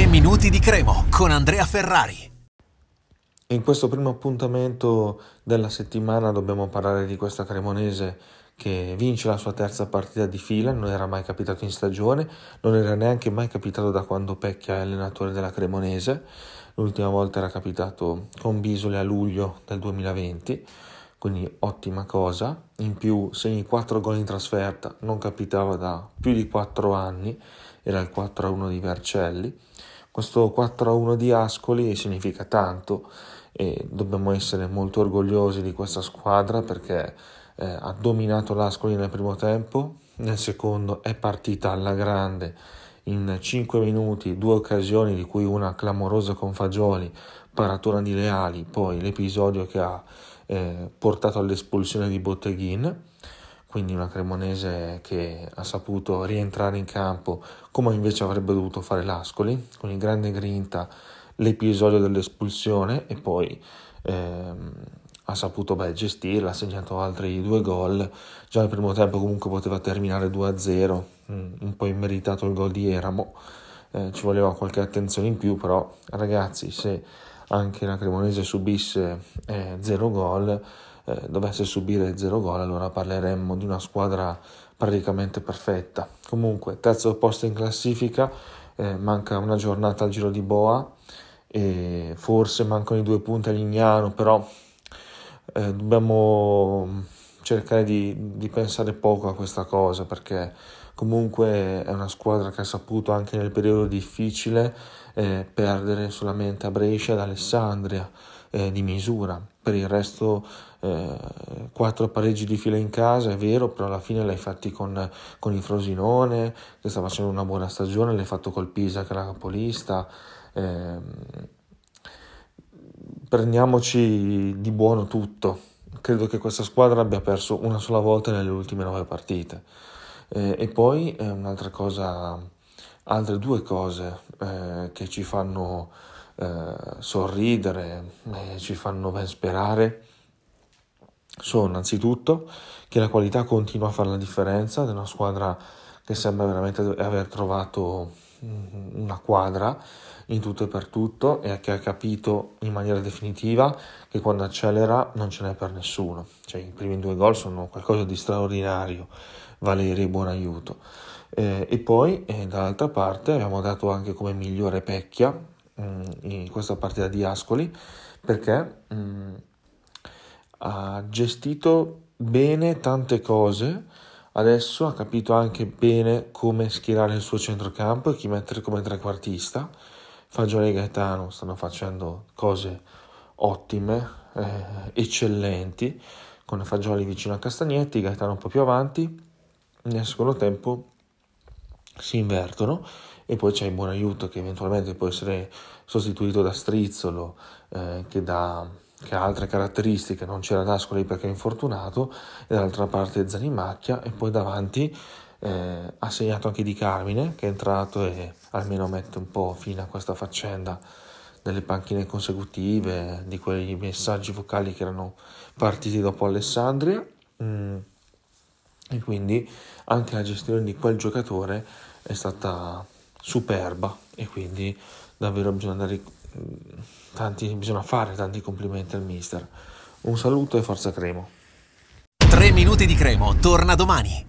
3 minuti di Cremo con Andrea Ferrari. In questo primo appuntamento della settimana dobbiamo parlare di questa cremonese che vince la sua terza partita di fila, non era mai capitato in stagione, non era neanche mai capitato da quando Pecchia è allenatore della Cremonese, l'ultima volta era capitato con Bisole a luglio del 2020, quindi ottima cosa, in più segni 4 gol in trasferta, non capitava da più di 4 anni, era il 4-1 di Vercelli, questo 4-1 di Ascoli significa tanto e dobbiamo essere molto orgogliosi di questa squadra perché eh, ha dominato l'Ascoli nel primo tempo, nel secondo è partita alla grande in 5 minuti, due occasioni di cui una clamorosa con Fagioli, paratura di Leali, poi l'episodio che ha eh, portato all'espulsione di Botteghin, quindi una Cremonese che ha saputo rientrare in campo come invece avrebbe dovuto fare l'Ascoli, con il grande grinta l'episodio dell'espulsione e poi ehm, ha saputo beh, gestirla, ha segnato altri due gol, già nel primo tempo comunque poteva terminare 2-0, mm, un po' immeritato il gol di Eramo, eh, ci voleva qualche attenzione in più, però ragazzi se anche la Cremonese subisse 0 eh, gol, eh, dovesse subire 0 gol, allora parleremmo di una squadra praticamente perfetta. Comunque, terzo posto in classifica, eh, manca una giornata al giro di Boa e forse mancano i due punti a Lignano, però eh, dobbiamo cercare di, di, pensare poco a questa cosa perché comunque è una squadra che ha saputo anche nel periodo difficile eh, perdere solamente a Brescia ed Alessandria eh, di misura. Per il resto eh, quattro pareggi di fila in casa, è vero, però alla fine l'hai fatti con, con il Frosinone che sta facendo una buona stagione, l'hai fatto col Pisa che era capolista. Eh, prendiamoci di buono tutto. Credo che questa squadra abbia perso una sola volta nelle ultime nove partite. Eh, e poi eh, un'altra cosa, altre due cose eh, che ci fanno eh, sorridere e ci fanno ben sperare sono innanzitutto che la qualità continua a fare la differenza, è una squadra che sembra veramente aver trovato una quadra in tutto e per tutto e che ha capito in maniera definitiva che quando accelera non ce n'è per nessuno. Cioè, I primi due gol sono qualcosa di straordinario, Valeri e buon aiuto. Eh, e poi eh, dall'altra parte abbiamo dato anche come migliore Pecchia mh, mm, in questa partita di Ascoli perché mh, mm, ha gestito bene tante cose Adesso ha capito anche bene come schierare il suo centrocampo e chi mettere come trequartista. Fagioli e Gaetano stanno facendo cose ottime, eh, eccellenti, con Fagioli vicino a Castagnetti, Gaetano un po' più avanti. Nel secondo tempo si invertono e poi c'è il buon aiuto che eventualmente può essere sostituito da Strizzolo eh, che dà che ha altre caratteristiche, non c'era D'Ascoli perché è infortunato, e dall'altra parte Zanimacchia, e poi davanti eh, ha segnato anche Di Carmine, che è entrato e almeno mette un po' fine a questa faccenda delle panchine consecutive, di quei messaggi vocali che erano partiti dopo Alessandria. Mm. E quindi anche la gestione di quel giocatore è stata superba e quindi davvero bisogna dare tanti, bisogna fare tanti complimenti al mister. Un saluto e forza Cremo. 3 minuti di Cremo, torna domani.